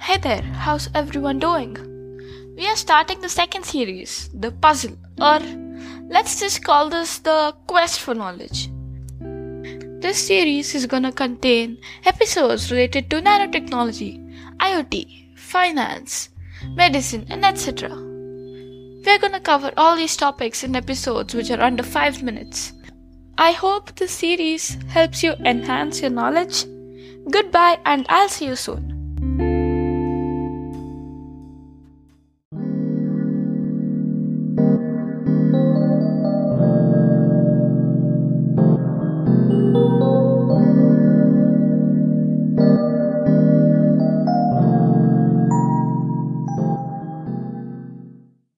Hey there, how's everyone doing? We are starting the second series, The Puzzle, or let's just call this the Quest for Knowledge. This series is gonna contain episodes related to nanotechnology, IoT, finance, medicine, and etc. We're gonna cover all these topics in episodes which are under 5 minutes. I hope this series helps you enhance your knowledge. Goodbye, and I'll see you soon.